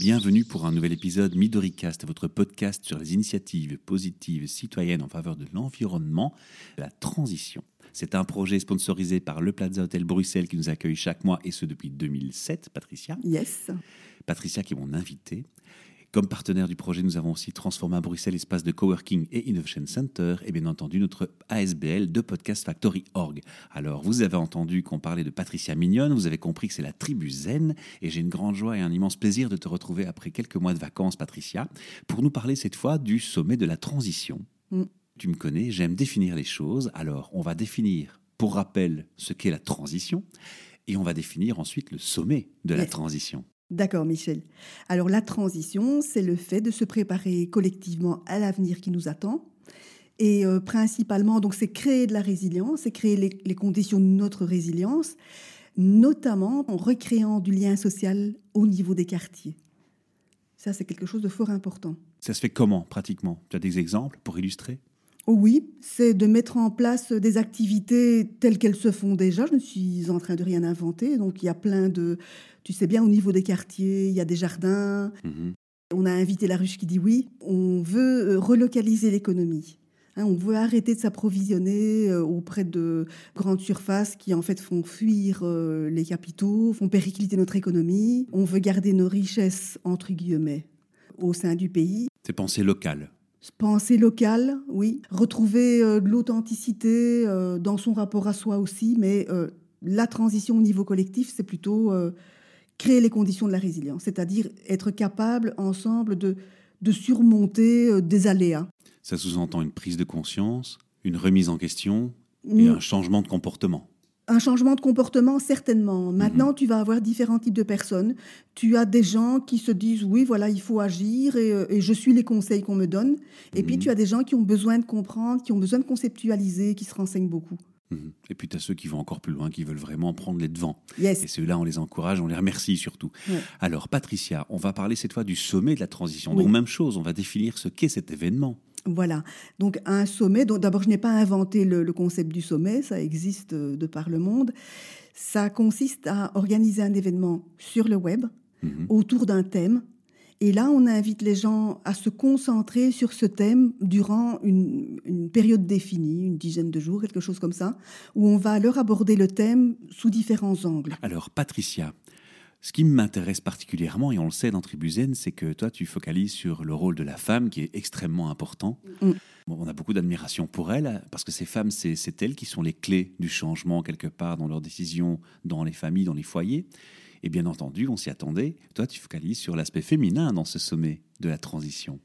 bienvenue pour un nouvel épisode Midoricast, votre podcast sur les initiatives positives citoyennes en faveur de l'environnement, de la transition. C'est un projet sponsorisé par le Plaza Hotel Bruxelles qui nous accueille chaque mois et ce depuis 2007, Patricia. Yes. Patricia qui est mon invitée. Comme partenaire du projet, nous avons aussi transformé à Bruxelles espace de coworking et innovation center et bien entendu notre ASBL de Podcast Factory Org. Alors, vous avez entendu qu'on parlait de Patricia Mignonne, vous avez compris que c'est la tribu zen et j'ai une grande joie et un immense plaisir de te retrouver après quelques mois de vacances, Patricia, pour nous parler cette fois du sommet de la transition. Mm. Tu me connais, j'aime définir les choses. Alors, on va définir, pour rappel, ce qu'est la transition et on va définir ensuite le sommet de la transition. D'accord, Michel. Alors la transition, c'est le fait de se préparer collectivement à l'avenir qui nous attend. Et euh, principalement, donc c'est créer de la résilience, c'est créer les, conditions de notre résilience, notamment en recréant du lien social au niveau des quartiers. Ça, c'est quelque chose de fort important. Ça se fait comment, pratiquement? Tu as des exemples pour illustrer? Oui, c'est de mettre en place des activités telles qu'elles se font déjà. Je ne suis en train de rien inventer. Donc il y a plein de, tu sais bien, au niveau des quartiers, il y a des jardins. Mhm. On a invité la ruche qui dit oui. On veut euh, relocaliser l'économie. Hein, on veut arrêter de s'approvisionner euh, auprès de grandes surfaces qui en fait font fuir euh, les capitaux, font péricliter notre économie. On veut garder nos richesses entre guillemets au sein du pays. C'est pensée locale. Pensée locale, oui. Retrouver euh, de l'authenticité euh, dans son rapport à soi aussi, mais euh, la transition au niveau collectif, c'est plutôt créer les conditions de la résilience, c'est-à-dire être capable ensemble de, de surmonter des aléas. Ça sous-entend une prise de conscience, une remise en question et un changement de comportement. Un changement de comportement, certainement. Maintenant, tu vas avoir différents types de personnes. Tu as des gens qui se disent, oui, voilà, il faut agir et, euh, et je suis les conseils qu'on me donne. Et puis, Mhm. tu as des gens qui ont besoin de comprendre, qui ont besoin de conceptualiser, qui se renseignent beaucoup. Mhm. Et puis tu as ceux qui vont encore plus loin, qui veulent vraiment prendre les devants. Yes. Et ceux-là, on les encourage, on les remercie surtout. Alors, Patricia, on va parler cette fois du sommet de la transition. Oui. Donc, même chose, on va définir ce qu'est cet événement. Voilà. Donc un sommet. Donc d'abord, je n'ai pas inventé le, le concept du sommet. Ça existe euh, de par le monde. Ça consiste à organiser un événement sur le web Mhm. autour d'un thème. Et là, on invite les gens à se concentrer sur ce thème durant une, une période définie, une dizaine de jours, quelque chose comme ça, où on va alors aborder le thème sous différents angles. Alors, Patricia, ce qui m'intéresse particulièrement, et on le sait dans Tribuzen, c'est que toi, tu focalises sur le rôle de la femme, qui est extrêmement important. Mm. On a beaucoup d'admiration pour elle, parce que ces femmes, c'est c'est elles qui sont les clés du changement, quelque part, dans leurs décisions, dans les familles, dans les foyers. Et bien entendu, on s'y attendait. Toi, tu focalises sur l'aspect féminin dans ce sommet de la transition.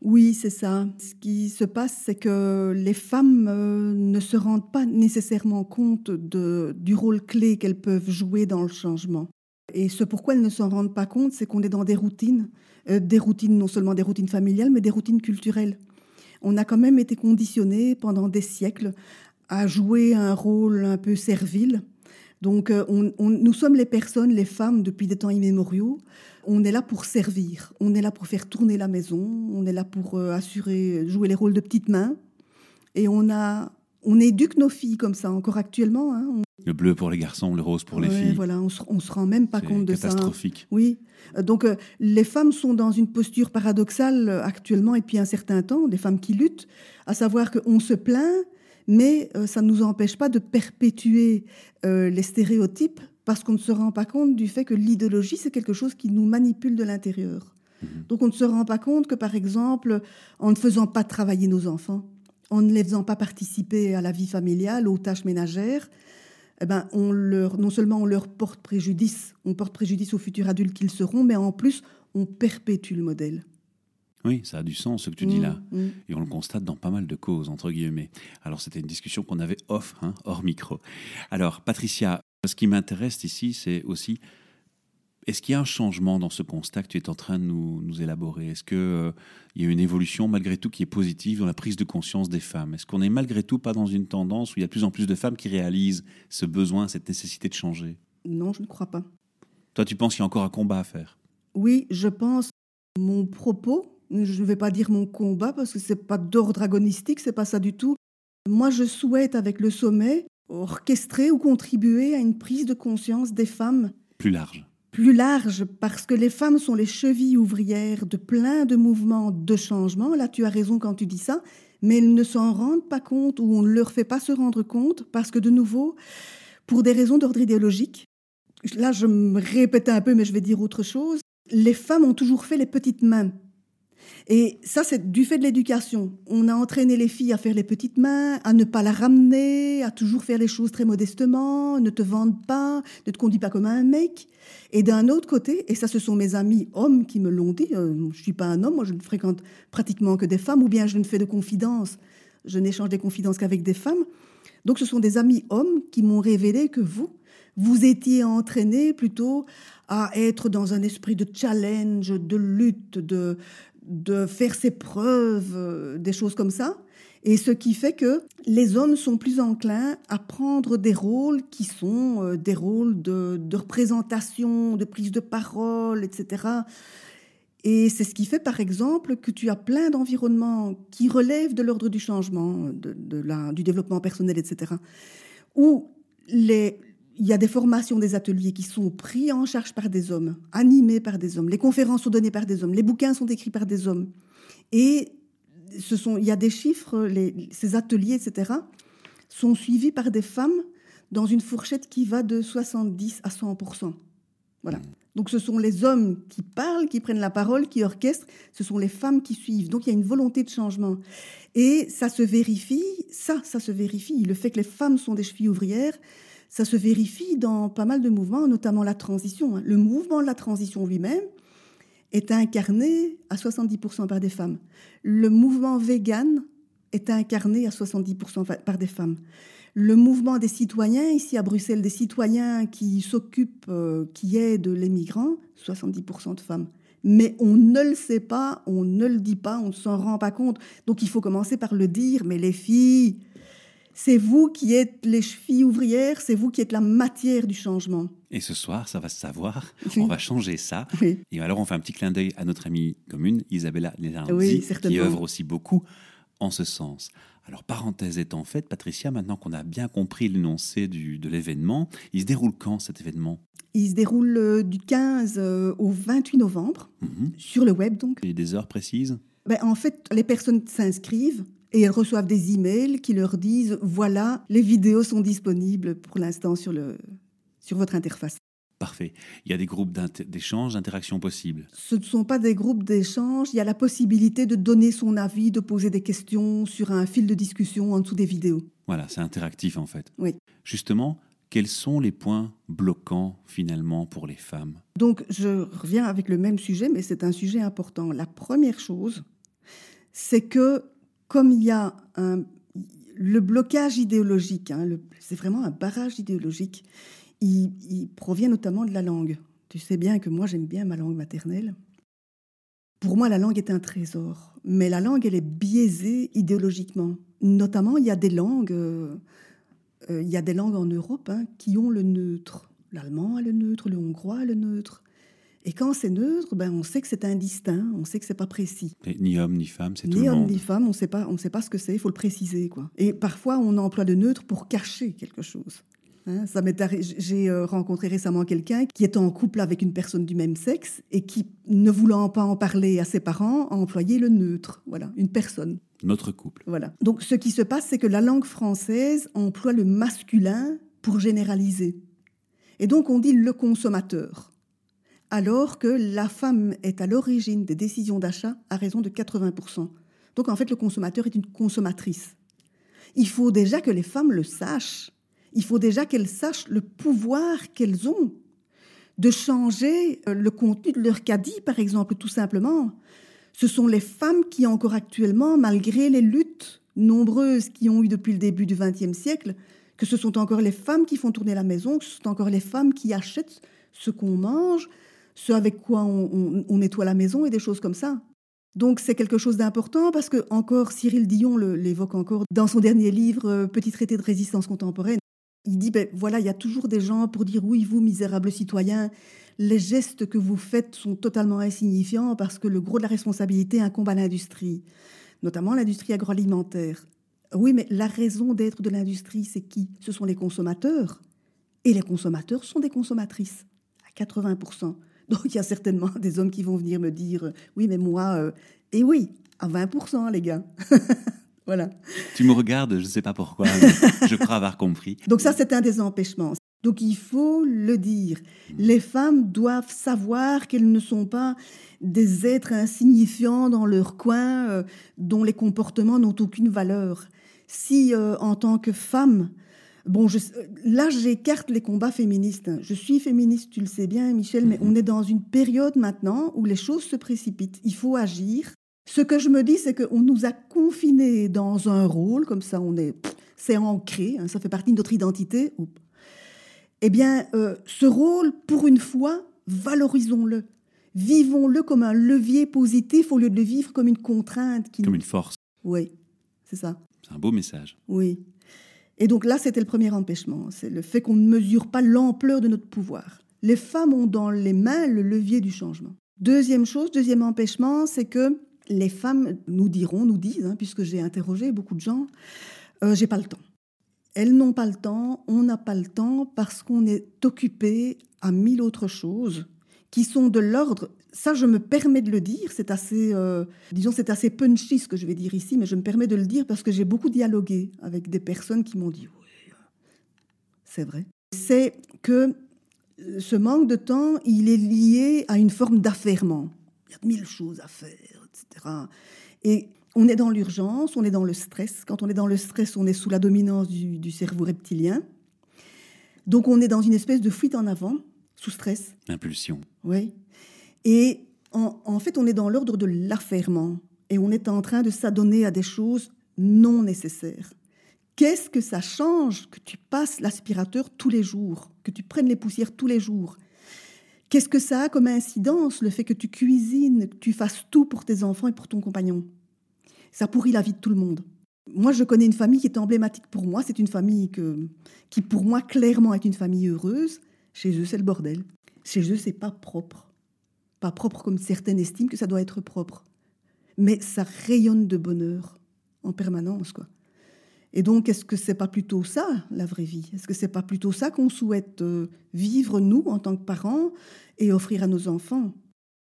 Oui, c'est ça. Ce qui se passe, c'est que les femmes euh, ne se rendent pas nécessairement compte de, du rôle clé qu'elles peuvent jouer dans le changement. Et ce pourquoi elles ne s'en rendent pas compte, c'est qu'on est dans des routines, euh, des routines non seulement des routines familiales, mais des routines culturelles. On a quand même été conditionnés pendant des siècles à jouer un rôle un peu servile. Donc, euh, nous sommes les personnes, les femmes, depuis des temps immémoriaux. On est là pour servir, on est là pour faire tourner la maison, on est là pour euh, assurer, jouer les rôles de petites mains. Et on a, on éduque nos filles comme ça encore actuellement. hein. Le bleu pour les garçons, le rose pour les Ouais, filles. Voilà, on se, on se rend même pas compte de ça. hein. catastrophique. Oui. Euh, Donc, euh, les femmes sont dans une posture paradoxale euh, actuellement et depuis un certain temps, des femmes qui luttent, à savoir qu'on se plaint, mais euh, ça ne nous empêche pas de perpétuer les stéréotypes parce qu'on ne se rend pas compte du fait que l'idéologie, c'est quelque chose qui nous manipule de l'intérieur. Mhm. Donc, on ne se rend pas compte que, par exemple, en ne faisant pas travailler nos enfants, en ne les faisant pas participer à la vie familiale, aux tâches ménagères, eh ben, on leur, non seulement on leur porte préjudice, on porte préjudice aux futurs adultes qu'ils seront, mais en plus, on perpétue le modèle. Oui, ça a du sens ce que tu dis là. Mm, mm. Et on le constate dans pas mal de causes, entre guillemets. Alors, c'était une discussion qu'on avait off, hein, hors micro. Alors, Patricia, ce qui m'intéresse ici, c'est aussi, est-ce qu'il y a un changement dans ce constat que tu es en train de nous, nous élaborer? Est-ce qu'il y a une évolution, malgré tout, qui est positive dans la prise de conscience des femmes? Est-ce qu'on n'est malgré tout pas dans une tendance où il y a de plus en plus de femmes qui réalisent ce besoin, cette nécessité de changer? Non, je ne crois pas. Toi, tu penses qu'il y a encore un combat à faire? Oui, je pense mon propos, je ne vais pas dire mon combat parce que c'est pas d'ordre agonistique, c'est pas ça du tout. Moi, je souhaite avec le sommet orchestrer ou contribuer à une prise de conscience des femmes Plus large. Plus large parce que les femmes sont les chevilles ouvrières de plein de mouvements de changement. Là, tu as raison quand tu dis ça, mais elles ne s'en rendent pas compte ou on ne leur fait pas se rendre compte parce que de nouveau, pour des raisons d'ordre idéologique, là je me répète un peu mais je vais dire autre chose, les femmes ont toujours fait les petites mains. Et ça, c'est du fait de l'éducation. On a entraîné les filles à faire les petites mains, à ne pas la ramener, à toujours faire les choses très modestement, ne te vendre pas, ne te conduis pas comme un mec. Et d'un autre côté, et ça, ce sont mes amis hommes qui me l'ont dit, euh, je suis pas un homme, moi je ne fréquente pratiquement que des femmes, ou bien je ne fais de confidences, je n'échange des confidences qu'avec des femmes. Donc ce sont des amis hommes qui m'ont révélé que vous, vous étiez entraîné plutôt à être dans un esprit de challenge, de lutte, de, de faire ses preuves, euh, des choses comme ça. Et ce qui fait que les hommes sont plus enclins à prendre des rôles qui sont euh, des rôles de, représentation, de prise de parole, etc. Et c'est ce qui fait, par exemple, que tu as plein d'environnements qui relèvent de l'ordre du changement, de, la, du développement personnel, etc., où les, il y a des formations, des ateliers qui sont pris en charge par des hommes, animés par des hommes. Les conférences sont données par des hommes. Les bouquins sont écrits par des hommes. Et ce sont, il y a des chiffres, ces ateliers, etc., sont suivis par des femmes dans une fourchette qui va de 70 à 100% Voilà. Donc ce sont les hommes qui parlent, qui prennent la parole, qui orchestrent, ce sont les femmes qui suivent. Donc il y a une volonté de changement. Et ça se vérifie, ça, ça se vérifie. Le fait que les femmes sont des chevilles ouvrières, ça se vérifie dans pas mal de mouvements, notamment la transition. Hein. Le mouvement de la transition lui-même est incarné à 70% par des femmes. Le mouvement vegan est incarné à 70% par des femmes. Le mouvement des citoyens, ici à Bruxelles, des citoyens qui s'occupent, euh, qui aident les migrants, 70% de femmes. Mais on ne le sait pas, on ne le dit pas, on ne s'en rend pas compte. Donc il faut commencer par le dire, mais les filles, c'est vous qui êtes les chevilles ouvrières, c'est vous qui êtes la matière du changement. Et ce soir, ça va se savoir, on va changer ça. Et alors, on fait un petit clin d'œil à notre amie commune, Isabella Lelardi, qui œuvre aussi beaucoup en ce sens. Alors, parenthèse étant faite, Patricia, maintenant qu'on a bien compris l'énoncé de l'événement, il se déroule quand cet événement? Il se déroule euh, du 15 euh, au 28 novembre, mhm. sur le web donc. Et des heures précises? Ben, En fait, les personnes s'inscrivent et elles reçoivent des emails qui leur disent voilà, les vidéos sont disponibles pour l'instant sur, le, sur votre interface. Parfait. Il y a des groupes d'échange, d'interaction possibles? Ce ne sont pas des groupes d'échange. Il y a la possibilité de donner son avis, de poser des questions sur un fil de discussion en dessous des vidéos. Voilà, c'est interactif en fait. Oui. Justement, quels sont les points bloquants finalement pour les femmes? Donc, je reviens avec le même sujet, mais c'est un sujet important. La première chose, c'est que comme il y a un, le blocage idéologique, hein, c'est vraiment un barrage idéologique, il, provient notamment de la langue. Tu sais bien que moi j'aime bien ma langue maternelle. Pour moi, la langue est un trésor, mais la langue, elle est biaisée idéologiquement. Notamment, il y a des langues, euh, euh, il y a des langues en Europe hein, qui ont le neutre. L'allemand a le neutre, le hongrois a le neutre. Et quand c'est neutre, ben on sait que c'est indistinct, on sait que c'est pas précis. ni homme ni femme, c'est tout le monde. Ni homme ni femme, on sait pas, on sait pas ce que c'est, il faut le préciser quoi. Et parfois on emploie le neutre pour cacher quelque chose. Hein, ça j'ai euh, rencontré récemment quelqu'un qui est en couple avec une personne du même sexe et qui, ne voulant pas en parler à ses parents, a employé le neutre. Voilà, une personne. Notre couple. Voilà. Donc ce qui se passe, c'est que la langue française emploie le masculin pour généraliser. Et donc on dit le consommateur alors que la femme est à l'origine des décisions d'achat à raison de 80%. Donc en fait, le consommateur est une consommatrice. Il faut déjà que les femmes le sachent. Il faut déjà qu'elles sachent le pouvoir qu'elles ont de changer euh, le contenu de leur caddie, par exemple, tout simplement. Ce sont les femmes qui, encore actuellement, malgré les luttes nombreuses qui ont eu depuis le début du XXe siècle, que ce sont encore les femmes qui font tourner la maison, que ce sont encore les femmes qui achètent ce qu'on mange, ce avec quoi on, nettoie la maison et des choses comme ça. Donc c'est quelque chose d'important parce que encore Cyril Dion l'évoque encore dans son dernier livre euh, Petit traité de résistance contemporaine. Il dit ben voilà, il y a toujours des gens pour dire oui, vous misérables citoyens, les gestes que vous faites sont totalement insignifiants parce que le gros de la responsabilité incombe à l'industrie, notamment l'industrie agroalimentaire. Oui, mais la raison d'être de l'industrie, c'est qui? Ce sont les consommateurs. Et les consommateurs sont des consommatrices 80%. Donc il y a certainement des hommes qui vont venir me dire oui, mais moi, euh, et oui, à 20%, les gars. voilà. Tu me regardes, je ne sais pas pourquoi, mais je crois avoir compris. Donc ça, c'est un des empêchements. Donc il faut le dire. Les femmes doivent savoir qu'elles ne sont pas des êtres insignifiants dans leur coin euh, dont les comportements n'ont aucune valeur. Si euh, en tant que femme, bon, je, là j'écarte les combats féministes. Je suis féministe, tu le sais bien, Michel, mais on est dans une période maintenant où les choses se précipitent. Il faut agir. Ce que je me dis, c'est qu'on nous a confinés dans un rôle, comme ça, on est, c'est ancré, hein, ça fait partie de notre identité eh bien, euh, ce rôle, pour une fois, valorisons-le. Vivons-le comme un levier positif au lieu de le vivre comme une contrainte. Qui... Comme une force. Oui, c'est ça. C'est un beau message. Oui. Et donc là, c'était le premier empêchement. C'est le fait qu'on ne mesure pas l'ampleur de notre pouvoir. Les femmes ont dans les mains le levier du changement. Deuxième chose, deuxième empêchement, c'est que les femmes nous diront, nous disent, hein, puisque j'ai interrogé beaucoup de gens, euh, j'ai pas le temps. Elles n'ont pas le temps, on n'a pas le temps parce qu'on est occupé à mille autres choses qui sont de l'ordre. Ça, je me permets de le dire. C'est assez, euh, disons, c'est assez punchy ce que je vais dire ici, mais je me permets de le dire parce que j'ai beaucoup dialogué avec des personnes qui m'ont dit oui, c'est vrai. C'est que ce manque de temps, il est lié à une forme d'affairement. Il y a mille choses à faire, etc. Et on est dans l'urgence, on est dans le stress. Quand on est dans le stress, on est sous la dominance du, cerveau reptilien. Donc on est dans une espèce de fuite en avant, sous stress. Impulsion. Oui. Et en, fait, on est dans l'ordre de l'affairement. Et on est en train de s'adonner à des choses non nécessaires. Qu'est-ce que ça change que tu passes l'aspirateur tous les jours, que tu prennes les poussières tous les jours? Qu'est-ce que ça a comme incidence, le fait que tu cuisines, que tu fasses tout pour tes enfants et pour ton compagnon? Ça pourrit la vie de tout le monde. Moi, je connais une famille qui est emblématique pour moi. C'est une famille que, qui, pour moi, clairement est une famille heureuse. Chez eux, c'est le bordel. Chez eux, c'est pas propre. Pas propre comme certaines estiment que ça doit être propre. Mais ça rayonne de bonheur en permanence, quoi. Et donc, est-ce que c'est pas plutôt ça, la vraie vie? Est-ce que c'est pas plutôt ça qu'on souhaite euh, vivre, nous, en tant que parents, et offrir à nos enfants?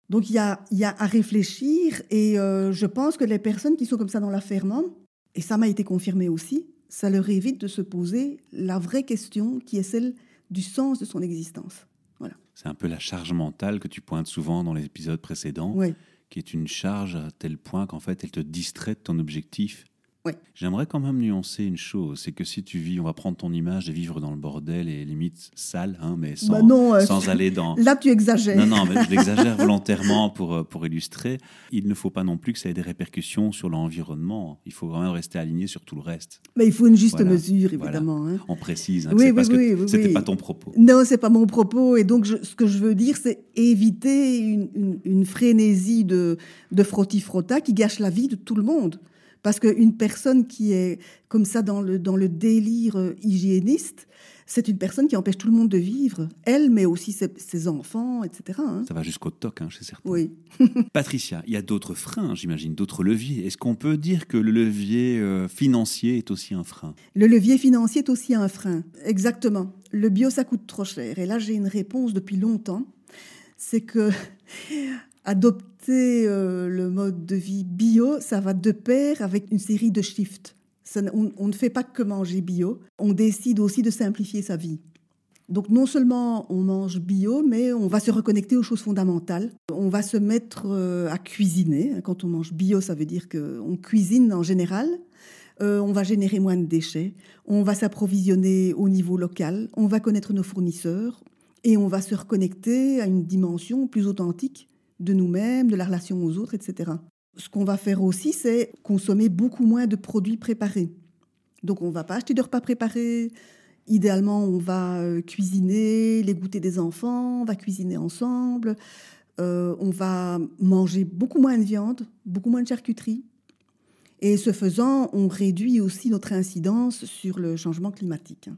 Donc il y a, à réfléchir et euh, je pense que les personnes qui sont comme ça dans l'affairement, et ça m'a été confirmé aussi, ça leur évite de se poser la vraie question qui est celle du sens de son existence. C'est un peu la charge mentale que tu pointes souvent dans les épisodes précédents, qui est une charge à tel point qu'en fait elle te distrait de ton objectif J'aimerais quand même nuancer une chose, c'est que si tu vis, on va prendre ton image et vivre dans le bordel et limite sale, hein, mais sans, bah euh, sans aller dans... Là, tu exagères. Non, non, mais je l'exagère volontairement pour, euh, pour illustrer. Il ne faut pas non plus que ça ait des répercussions sur l'environnement. Il faut quand même rester aligné sur tout le reste. Mais il faut une juste mesure, évidemment. Hein. On précise, hein, oui, parce que c'était pas ton propos. Non, c'est pas mon propos. Et donc, ce que je veux dire, c'est éviter une, une, frénésie de, de frotti-frotta qui gâche la vie de tout le monde. Parce qu'une personne qui est comme ça dans le, dans le délire euh, hygiéniste, c'est une personne qui empêche tout le monde de vivre, elle, mais aussi ses, enfants, etc. Hein. Ça va jusqu'au toc, hein, chez certains. Oui. Patricia, il y a d'autres freins, j'imagine, d'autres leviers. Est-ce qu'on peut dire que le levier euh, financier est aussi un frein? Le levier financier est aussi un frein, exactement. Le bio, ça coûte trop cher. Et là, j'ai une réponse depuis longtemps. C'est que adopter euh, le mode de vie bio, ça va de pair avec une série de shifts. on, ne fait pas que manger bio, on décide aussi de simplifier sa vie. Donc non seulement on mange bio, mais on va se reconnecter aux choses fondamentales. On va se mettre euh, à cuisiner. Quand on mange bio, ça veut dire qu'on cuisine en général. Euh, on va générer moins de déchets. On va s'approvisionner au niveau local. On va connaître nos fournisseurs. Et on va se reconnecter à une dimension plus authentique de nous-mêmes, de la relation aux autres, etc. Ce qu'on va faire aussi, c'est consommer beaucoup moins de produits préparés. Donc on ne va pas acheter de repas préparés. Idéalement, on va euh, cuisiner les goûters des enfants, on va cuisiner ensemble. Euh, on va manger beaucoup moins de viande, beaucoup moins de charcuterie. Et ce faisant, on réduit aussi notre incidence sur le changement climatique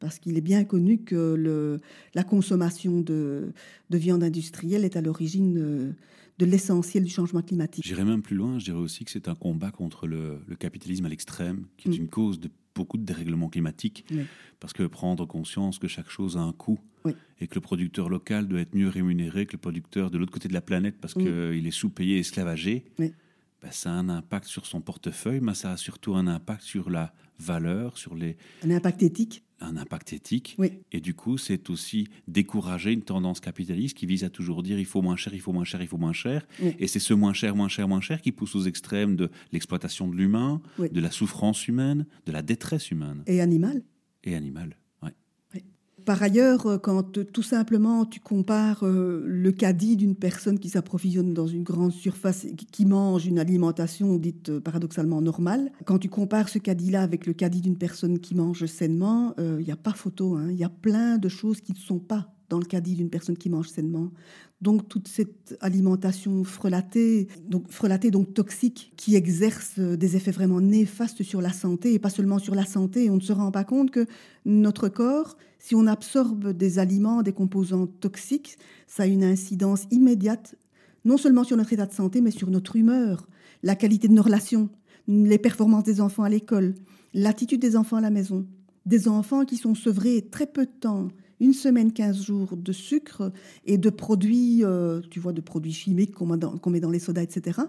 parce qu'il est bien connu que le, la consommation de, de, viande industrielle est à l'origine euh, de l'essentiel du changement climatique. J'irais même plus loin, je dirais aussi que c'est un combat contre le, le capitalisme à l'extrême, qui est mm. une cause de beaucoup de dérèglements climatiques. Parce que prendre conscience que chaque chose a un coût et que le producteur local doit être mieux rémunéré que le producteur de l'autre côté de la planète parce qu'il est sous-payé, esclavagé, ben, ça a un impact sur son portefeuille, mais ça a surtout un impact sur la valeur, sur les... Un impact éthique un impact éthique. Et du coup, c'est aussi décourager une tendance capitaliste qui vise à toujours dire il faut moins cher, il faut moins cher, il faut moins cher. Et c'est ce moins cher, moins cher, moins cher qui pousse aux extrêmes de l'exploitation de l'humain, de la souffrance humaine, de la détresse humaine. Et animale. Et animale. Par ailleurs, euh, quand tout simplement tu compares euh, le caddie d'une personne qui s'approvisionne dans une grande surface et qui mange une alimentation dite euh, paradoxalement normale, quand tu compares ce caddie-là avec le caddie d'une personne qui mange sainement, il n'y a pas photo. Hein. Il y a plein de choses qui ne sont pas dans le caddie d'une personne qui mange sainement. Donc toute cette alimentation frelatée, donc frelatée donc toxique, qui exerce des effets vraiment néfastes sur la santé et pas seulement sur la santé. On ne se rend pas compte que notre corps, si on absorbe des aliments, des composants toxiques, ça a une incidence immédiate, non seulement sur notre état de santé, mais sur notre humeur, la qualité de nos relations, les performances des enfants à l'école, l'attitude des enfants à la maison. Des enfants qui sont sevrés très peu de temps, une semaine, 15 jours de sucre et de produits, euh, tu vois, de produits chimiques qu'on met, dans les sodas, etc.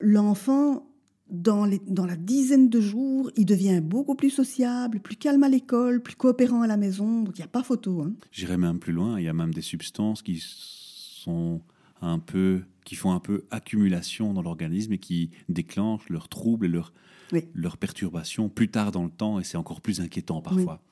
L'enfant, dans, dans la dizaine de jours, il devient beaucoup plus sociable, plus calme à l'école, plus coopérant à la maison. Donc il n'y a pas photo. Hein. J'irai même plus loin. Il y a même des substances qui sont un peu, qui font un peu accumulation dans l'organisme et qui déclenchent leurs troubles et leurs leurs perturbations plus tard dans le temps, et c'est encore plus inquiétant parfois.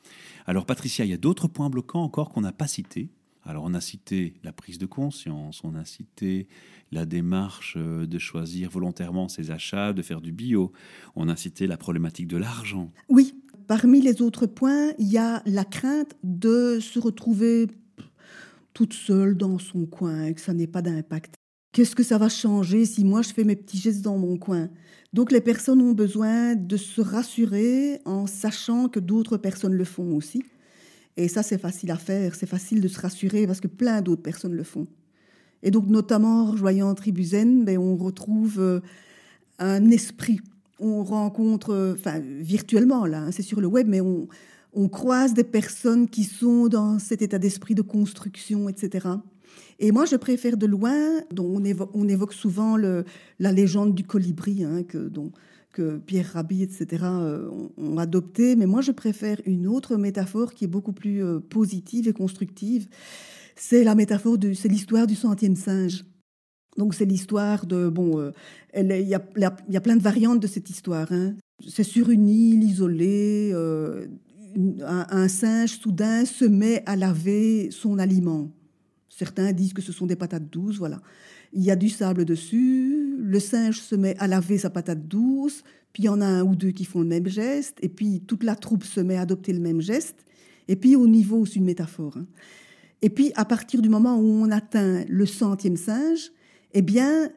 Alors Patricia, il y a d'autres points bloquants encore qu'on n'a pas cités. Alors on a cité la prise de conscience, on a cité la démarche euh, de choisir volontairement ses achats, de faire du bio, on a cité la problématique de l'argent. Oui, parmi les autres points, il y a la crainte de se retrouver toute seule dans son coin et que ça n'ait pas d'impact. Qu'est-ce que ça va changer si moi je fais mes petits gestes dans mon coin? Donc les personnes ont besoin de se rassurer en sachant que d'autres personnes le font aussi. Et ça, c'est facile à faire, c'est facile de se rassurer parce que plein d'autres personnes le font. Et donc, notamment, en rejoignant Tribuzen, ben, on retrouve euh, un esprit. On rencontre, enfin, virtuellement, là, hein, c'est sur le web, mais on, croise des personnes qui sont dans cet état d'esprit de construction, etc. Et moi, je préfère de loin, dont on, évoque, souvent la légende du colibri, hein, que, que Pierre Rabhi, etc., euh, ont, adopté. Mais moi, je préfère une autre métaphore qui est beaucoup plus euh, positive et constructive. C'est la métaphore de, c'est l'histoire du centième singe. Donc c'est l'histoire de bon, euh, il y, a, y, a, plein de variantes de cette histoire. Hein. C'est sur une île isolée, un, singe soudain se met à laver son aliment. Certains disent que ce sont des patates douces, voilà. Il y a du sable dessus, le singe se met à laver sa patate douce, puis il y en a un ou deux qui font le même geste, et puis toute la troupe se met à adopter le même geste, et puis au niveau, c'est une métaphore. Hein. Et puis à partir du moment où on atteint le centième singe, eh bien,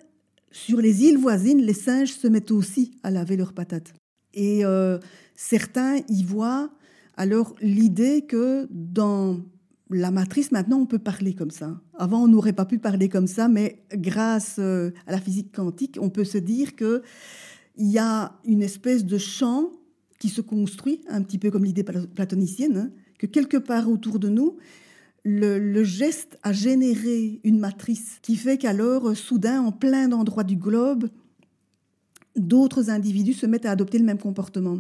sur les îles voisines, les singes se mettent aussi à laver leurs patates. Et euh, certains y voient alors l'idée que dans la matrice, maintenant, on peut parler comme ça. Avant, on n'aurait pas pu parler comme ça, mais grâce euh, à la physique quantique, on peut se dire que il y a une espèce de champ qui se construit, un petit peu comme l'idée platonicienne, hein, que quelque part autour de nous, le, geste a généré une matrice qui fait qu'alors, soudain, en plein d'endroits du globe, d'autres individus se mettent à adopter le même comportement.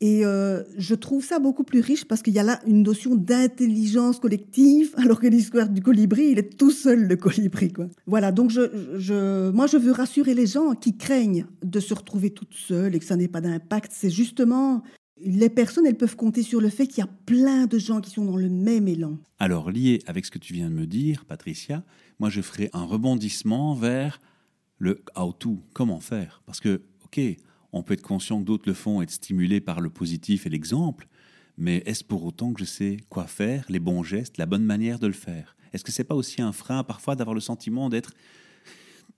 Et euh, je trouve ça beaucoup plus riche parce qu'il y a là une notion d'intelligence collective, alors que l'histoire du colibri, il est tout seul le colibri. Quoi. Voilà, donc moi je veux rassurer les gens qui craignent de se retrouver toutes seules et que ça n'ait pas d'impact. C'est justement les personnes, elles peuvent compter sur le fait qu'il y a plein de gens qui sont dans le même élan. Alors, lié avec ce que tu viens de me dire, Patricia, moi je ferai un rebondissement vers le how-to, comment faire? Parce que, ok, on peut être conscient que d'autres le font, être stimulé par le positif et l'exemple, mais est-ce pour autant que je sais quoi faire, les bons gestes, la bonne manière de le faire? Est-ce que c'est pas aussi un frein parfois d'avoir le sentiment d'être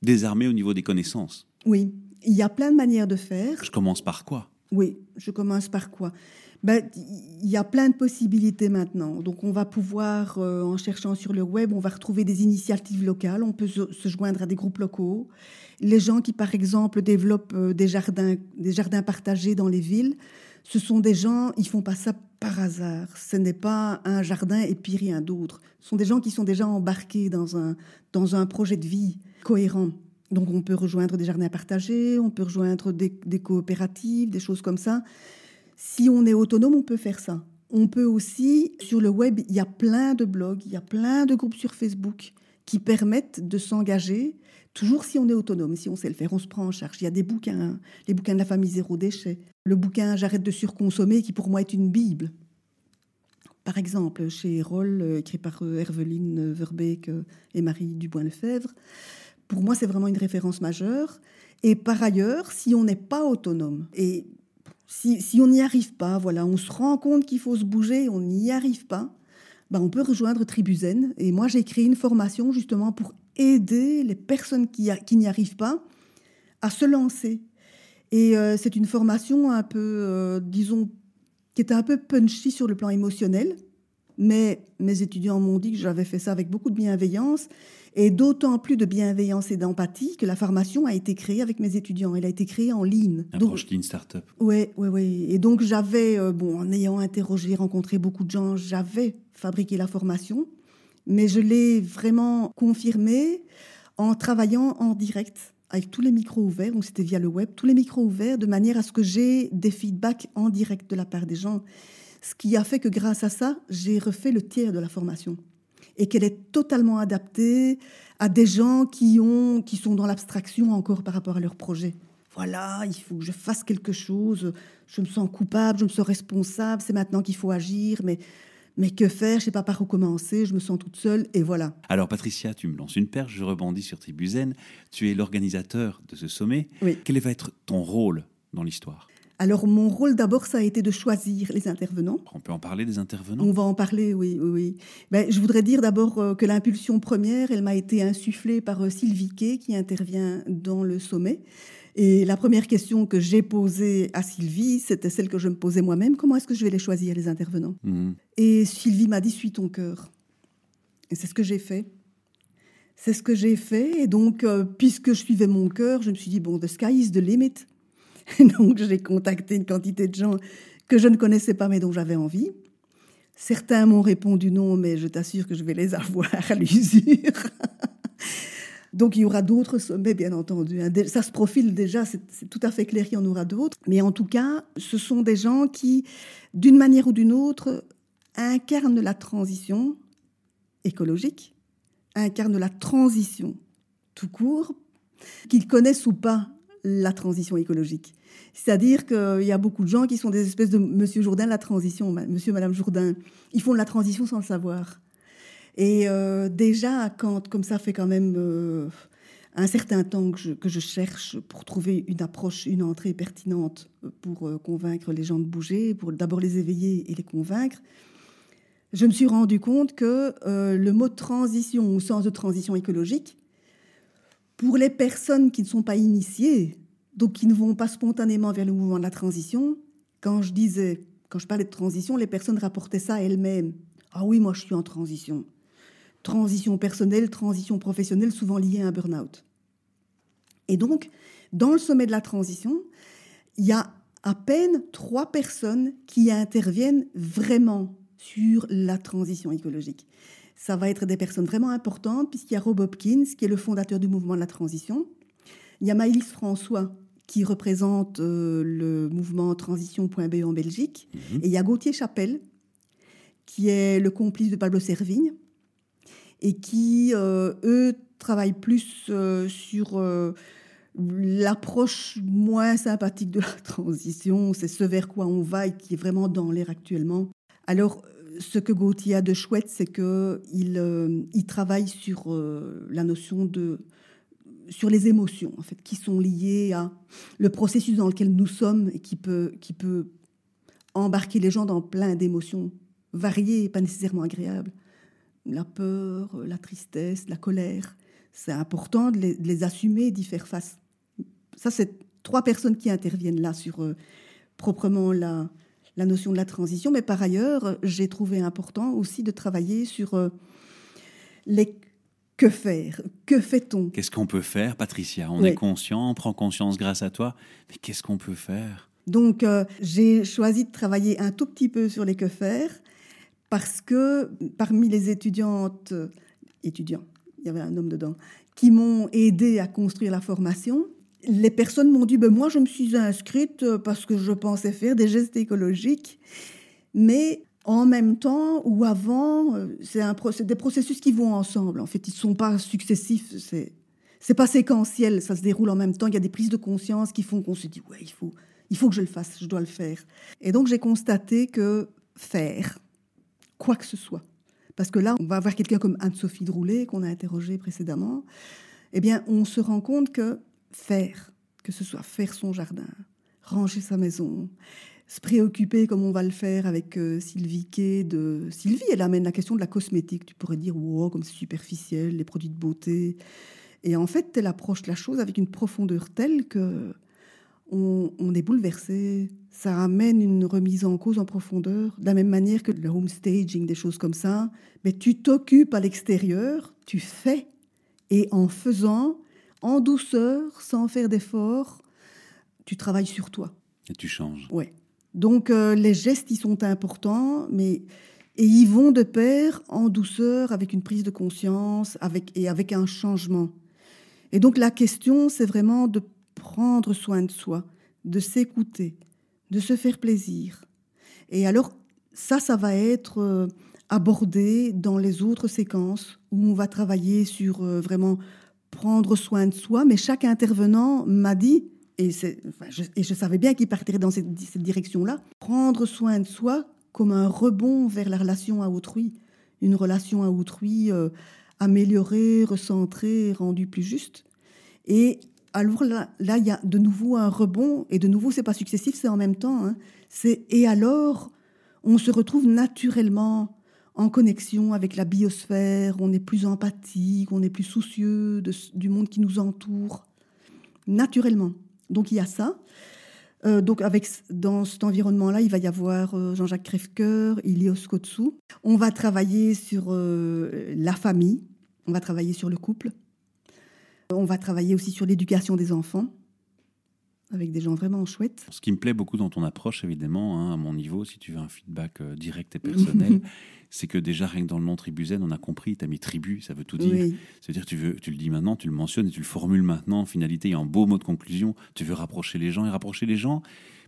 désarmé au niveau des connaissances? Oui, il y a plein de manières de faire. Je commence par quoi? Oui, je commence par quoi? Ben, il y a plein de possibilités maintenant. Donc, on va pouvoir, euh, en cherchant sur le web, on va retrouver des initiatives locales. On peut se joindre à des groupes locaux les gens qui, par exemple, développent euh, des jardins, partagés dans les villes Ce sont des gens, ils font pas ça par hasard. Ce n'est pas un jardin et puis rien d'autre. Ce sont des gens qui sont déjà embarqués dans un, projet de vie cohérent. Donc on peut rejoindre des jardins partagés, on peut rejoindre des coopératives, des choses comme ça. Si on est autonome, on peut faire ça. On peut aussi, sur le web, il y a plein de blogs, il y a plein de groupes sur Facebook qui permettent de s'engager, toujours si on est autonome, si on sait le faire, on se prend en charge. Il y a des bouquins, les bouquins de la famille zéro déchet, le bouquin J'arrête de surconsommer, qui pour moi est une Bible. Par exemple, chez Roll, euh, écrit par euh, Herveline Verbeek euh, et Marie Dubois-Lefebvre, pour moi c'est vraiment une référence majeure. Et par ailleurs, si on n'est pas autonome, et si, on n'y arrive pas, voilà, on se rend compte qu'il faut se bouger, on n'y arrive pas, ben on peut rejoindre Tribuzen. Et moi, j'ai créé une formation justement pour aider les personnes qui, n'y arrivent pas à se lancer. Et euh, c'est une formation un peu, euh, disons, qui était un peu punchy sur le plan émotionnel. Mais mes étudiants m'ont dit que j'avais fait ça avec beaucoup de bienveillance et d'autant plus de bienveillance et d'empathie que la formation a été créée avec mes étudiants. Elle a été créée en ligne. Approche Lean Startup. Oui, oui, oui. Et donc j'avais, euh, bon, en ayant interrogé, rencontré beaucoup de gens, j'avais fabriqué la formation, mais je l'ai vraiment confirmée en travaillant en direct avec tous les micros ouverts, donc c'était via le web, tous les micros ouverts, de manière à ce que j'ai des feedbacks en direct de la part des gens. Ce qui a fait que grâce à ça, j'ai refait le tiers de la formation et qu'elle est totalement adaptée à des gens qui, ont, qui sont dans l'abstraction encore par rapport à leur projet. Voilà, il faut que je fasse quelque chose, je me sens coupable, je me sens responsable, c'est maintenant qu'il faut agir, mais, mais que faire, je ne sais pas par où commencer, je me sens toute seule, et voilà. Alors Patricia, tu me lances une perche, je rebondis sur Tribuzen, tu es l'organisateur de ce sommet. Quel va être ton rôle dans l'histoire? Alors mon rôle d'abord, ça a été de choisir les intervenants. On peut en parler des intervenants? On va en parler, oui. oui, Ben, je voudrais dire d'abord euh, que l'impulsion première, elle m'a été insufflée par euh, Sylvie Kay, qui intervient dans le sommet. Et la première question que j'ai posée à Sylvie, c'était celle que je me posais moi-même. Comment est-ce que je vais les choisir, les intervenants? Mhm. Et Sylvie m'a dit, suis ton cœur. Et c'est ce que j'ai fait. C'est ce que j'ai fait. Et donc, euh, puisque je suivais mon cœur, je me suis dit, bon, the sky is the limit. Donc j'ai contacté une quantité de gens que je ne connaissais pas mais dont j'avais envie. Certains m'ont répondu non, mais je t'assure que je vais les avoir à l'usure. Donc il y aura d'autres sommets, bien entendu. Ça se profile déjà, c'est tout à fait clair qu'il y en aura d'autres. Mais en tout cas, ce sont des gens qui, d'une manière ou d'une autre, incarnent la transition écologique, incarnent la transition tout court, qu'ils connaissent ou pas la transition écologique. C'est-à-dire qu'il y a beaucoup de gens qui sont des espèces de Monsieur Jourdain, la transition, Monsieur, Madame Jourdain. Ils font de la transition sans le savoir. Et euh, déjà, quand, comme ça fait quand même euh, un certain temps que je, que je, cherche pour trouver une approche, une entrée pertinente pour euh, convaincre les gens de bouger, pour d'abord les éveiller et les convaincre, je me suis rendu compte que le mot transition au sens de transition écologique, pour les personnes qui ne sont pas initiées, donc qui ne vont pas spontanément vers le mouvement de la transition, quand je disais, quand je parlais de transition, les personnes rapportaient ça elles-mêmes. Ah oui, moi je suis en transition. Transition personnelle, transition professionnelle, souvent liée à un burn-out. Et donc, dans le sommet de la transition, il y a à peine trois personnes qui interviennent vraiment sur la transition écologique ça va être des personnes vraiment importantes, puisqu'il y a Rob Hopkins, qui est le fondateur du mouvement de la transition. Il y a Maëlys François, qui représente euh, le mouvement transition.be en Belgique. Mhm. Et il y a Gauthier Chapelle, qui est le complice de Pablo Servigne, et qui, euh, eux, travaillent plus euh, sur l'approche moins sympathique de la transition. C'est ce vers quoi on va et qui est vraiment dans l'air actuellement. Alors, ce que Gauthier a de chouette, c'est euh, il travaille sur euh, la notion de sur les émotions en fait qui sont liées à le processus dans lequel nous sommes et qui peut qui peut embarquer les gens dans plein d'émotions variées et pas nécessairement agréables. La peur la tristesse la colère c'est important de les, assumer et d'y faire face. Ça c'est trois personnes qui interviennent là sur euh, proprement la la notion de la transition, mais par ailleurs, j'ai trouvé important aussi de travailler sur euh, les que faire Que fait-on? Qu'est-ce qu'on peut faire, Patricia? On est conscient, on prend conscience grâce à toi, mais qu'est-ce qu'on peut faire? Donc, euh, j'ai choisi de travailler un tout petit peu sur les que faire parce que parmi les étudiantes, étudiants, il y avait un homme dedans, qui m'ont aidé à construire la formation, les personnes m'ont dit, ben moi je me suis inscrite parce que je pensais faire des gestes écologiques, mais en même temps ou avant, euh, c'est des processus qui vont ensemble. En fait, ils ne sont pas successifs, c'est c'est pas séquentiel, ça se déroule en même temps. Il y a des prises de conscience qui font qu'on se dit ouais, il faut, il faut que je le fasse, je dois le faire. Et donc j'ai constaté que faire quoi que ce soit, parce que là on va avoir quelqu'un comme Anne-Sophie Droulet qu'on a interrogé précédemment, eh bien on se rend compte que faire, que ce soit faire son jardin, ranger sa maison, se préoccuper comme on va le faire avec euh, Sylvie Kay de Sylvie, elle amène la question de la cosmétique. Tu pourrais dire wow comme c'est superficiel, les produits de beauté. Et en fait, elle approche la chose avec une profondeur telle que on, est bouleversé. Ça amène une remise en cause en profondeur, de la même manière que le home staging, des choses comme ça. Mais tu t'occupes à l'extérieur, tu fais, et en faisant, en douceur, sans faire d'effort, tu travailles sur toi. Et tu changes. Ouais. Donc euh, les gestes, ils sont importants, mais et ils vont de pair en douceur, avec une prise de conscience, avec et avec un changement. Et donc la question, c'est vraiment de prendre soin de soi, de s'écouter, de se faire plaisir. Et alors, ça, ça va être euh, abordé dans les autres séquences où on va travailler sur euh, vraiment prendre soin de soi. Mais chaque intervenant m'a dit, et, je, savais bien qu'il partirait dans cette, direction-là, prendre soin de soi comme un rebond vers la relation à autrui, une relation à autrui euh, amélioré, recentré, rendu plus juste. Et alors là, il y a de nouveau un rebond, et de nouveau, c'est pas successif, c'est en même temps. Hein. C'est et alors, on se retrouve naturellement en connexion avec la biosphère, on est plus empathique, on est plus soucieux du monde qui nous entoure, naturellement. Donc il y a ça. Euh, donc avec, dans cet environnement-là, il va y avoir euh, Jean-Jacques Crèvecoeur, Ilios Kotsou. On va travailler sur euh, la famille, on va travailler sur le couple, on va travailler aussi sur l'éducation des enfants avec des gens vraiment chouettes. Ce qui me plaît beaucoup dans ton approche, évidemment, hein, à mon niveau, si tu veux un feedback direct et personnel, c'est que déjà, rien que dans le nom Tribuzen, on a compris, tu as mis tribu, ça veut tout dire. C'est-à-dire, tu, veux, tu le dis maintenant, tu le mentionnes et tu le formules maintenant. En finalité, il y a un beau mot de conclusion. Tu veux rapprocher les gens et rapprocher les gens.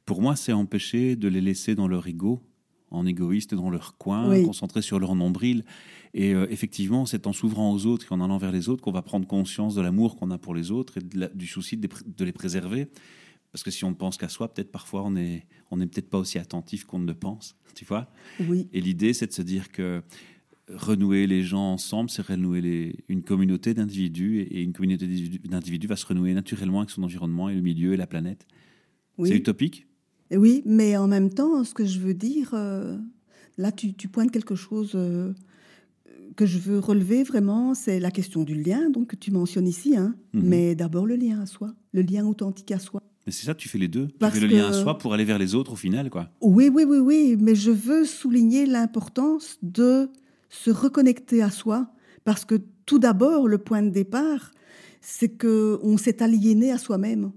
Pour moi, c'est empêcher de les laisser dans leur ego, en égoïste, dans leur coin, concentrés sur leur nombril. Et euh, effectivement, c'est en s'ouvrant aux autres et en allant vers les autres qu'on va prendre conscience de l'amour qu'on a pour les autres et du souci de, les préserver. Parce que si on ne pense qu'à soi, peut-être parfois on n'est on peut-être pas aussi attentif qu'on ne le pense, tu vois Oui. Et l'idée, c'est de se dire que renouer les gens ensemble, c'est renouer les, une communauté d'individus, et, une communauté d'individus va se renouer naturellement avec son environnement et le milieu et la planète. C'est utopique? Oui, mais en même temps, ce que je veux dire, euh, là, tu, tu, pointes quelque chose euh, que je veux relever vraiment, c'est la question du lien, donc que tu mentionnes ici, hein, mhm. mais d'abord le lien à soi, le lien authentique à soi. Mais c'est ça, tu fais les deux. tu fais le lien à soi pour aller vers les autres au final, quoi. Oui, oui, oui, oui. Mais je veux souligner l'importance de se reconnecter à soi, parce que tout d'abord, le point de départ, c'est que on s'est aliéné à soi-même.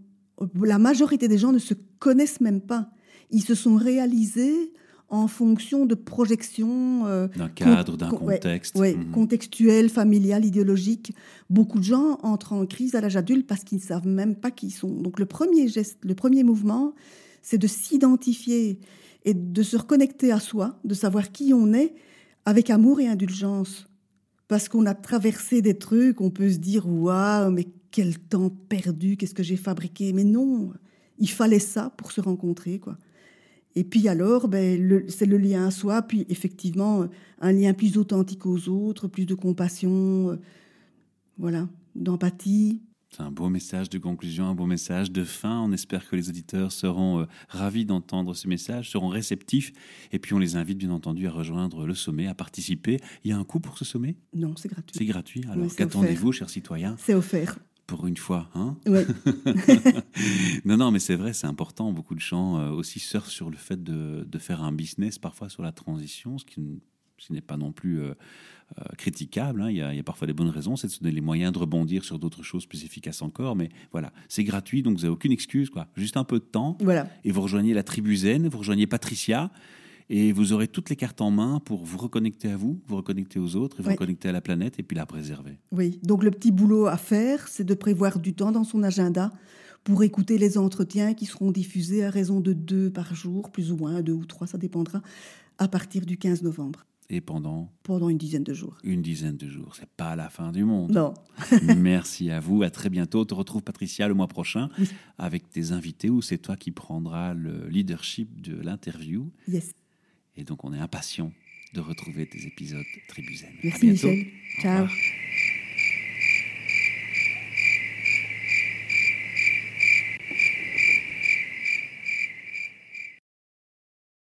La majorité des gens ne se connaissent même pas. Ils se sont réalisés en fonction de projections. Euh, d'un cadre, d'un contexte. Oui, mhm. contextuel, familial, idéologique. Beaucoup de gens entrent en crise à l'âge adulte parce qu'ils ne savent même pas qui ils sont. Donc le premier geste, le premier mouvement, c'est de s'identifier et de se reconnecter à soi, de savoir qui on est avec amour et indulgence. Parce qu'on a traversé des trucs, on peut se dire waouh, mais quel temps perdu, qu'est-ce que j'ai fabriqué? Mais non, il fallait ça pour se rencontrer, quoi. Et puis alors, ben, c'est le lien à soi, puis effectivement, un lien plus authentique aux autres, plus de compassion, euh, voilà, d'empathie. C'est un beau message de conclusion, un beau message de fin. On espère que les auditeurs seront euh, ravis d'entendre ce message, seront réceptifs. Et puis on les invite bien entendu à rejoindre le sommet, à participer. Il y a un coût pour ce sommet? Non, c'est gratuit. C'est gratuit. Alors qu'attendez-vous, chers citoyens? C'est offert pour une fois. Hein ouais. non, non, mais c'est vrai, c'est important. Beaucoup de gens euh, aussi surfent sur le fait de, de, faire un business, parfois sur la transition, ce qui, ce n'est pas non plus euh, euh, critiquable, hein. il, y a, il, y a, parfois des bonnes raisons, c'est de se donner les moyens de rebondir sur d'autres choses plus efficaces encore, mais voilà, c'est gratuit, donc vous n'avez aucune excuse, quoi. juste un peu de temps, voilà. et vous rejoignez la tribu zen, vous rejoignez Patricia, et vous aurez toutes les cartes en main pour vous reconnecter à vous, vous reconnecter aux autres, et vous reconnecter à la planète, et puis la préserver. Oui, donc le petit boulot à faire, c'est de prévoir du temps dans son agenda pour écouter les entretiens qui seront diffusés à raison de deux par jour, plus ou moins, deux ou trois, ça dépendra, à partir du 15 novembre. Et pendant? Pendant une dizaine de jours. Une dizaine de jours. C'est pas la fin du monde. Non. Merci à vous. À très bientôt. On te retrouve, Patricia, le mois prochain oui. avec tes invités où c'est toi qui prendras le leadership de l'interview. Yes. Et donc, on est impatient de retrouver tes épisodes Tribuzen. Merci, Michel. Ciao.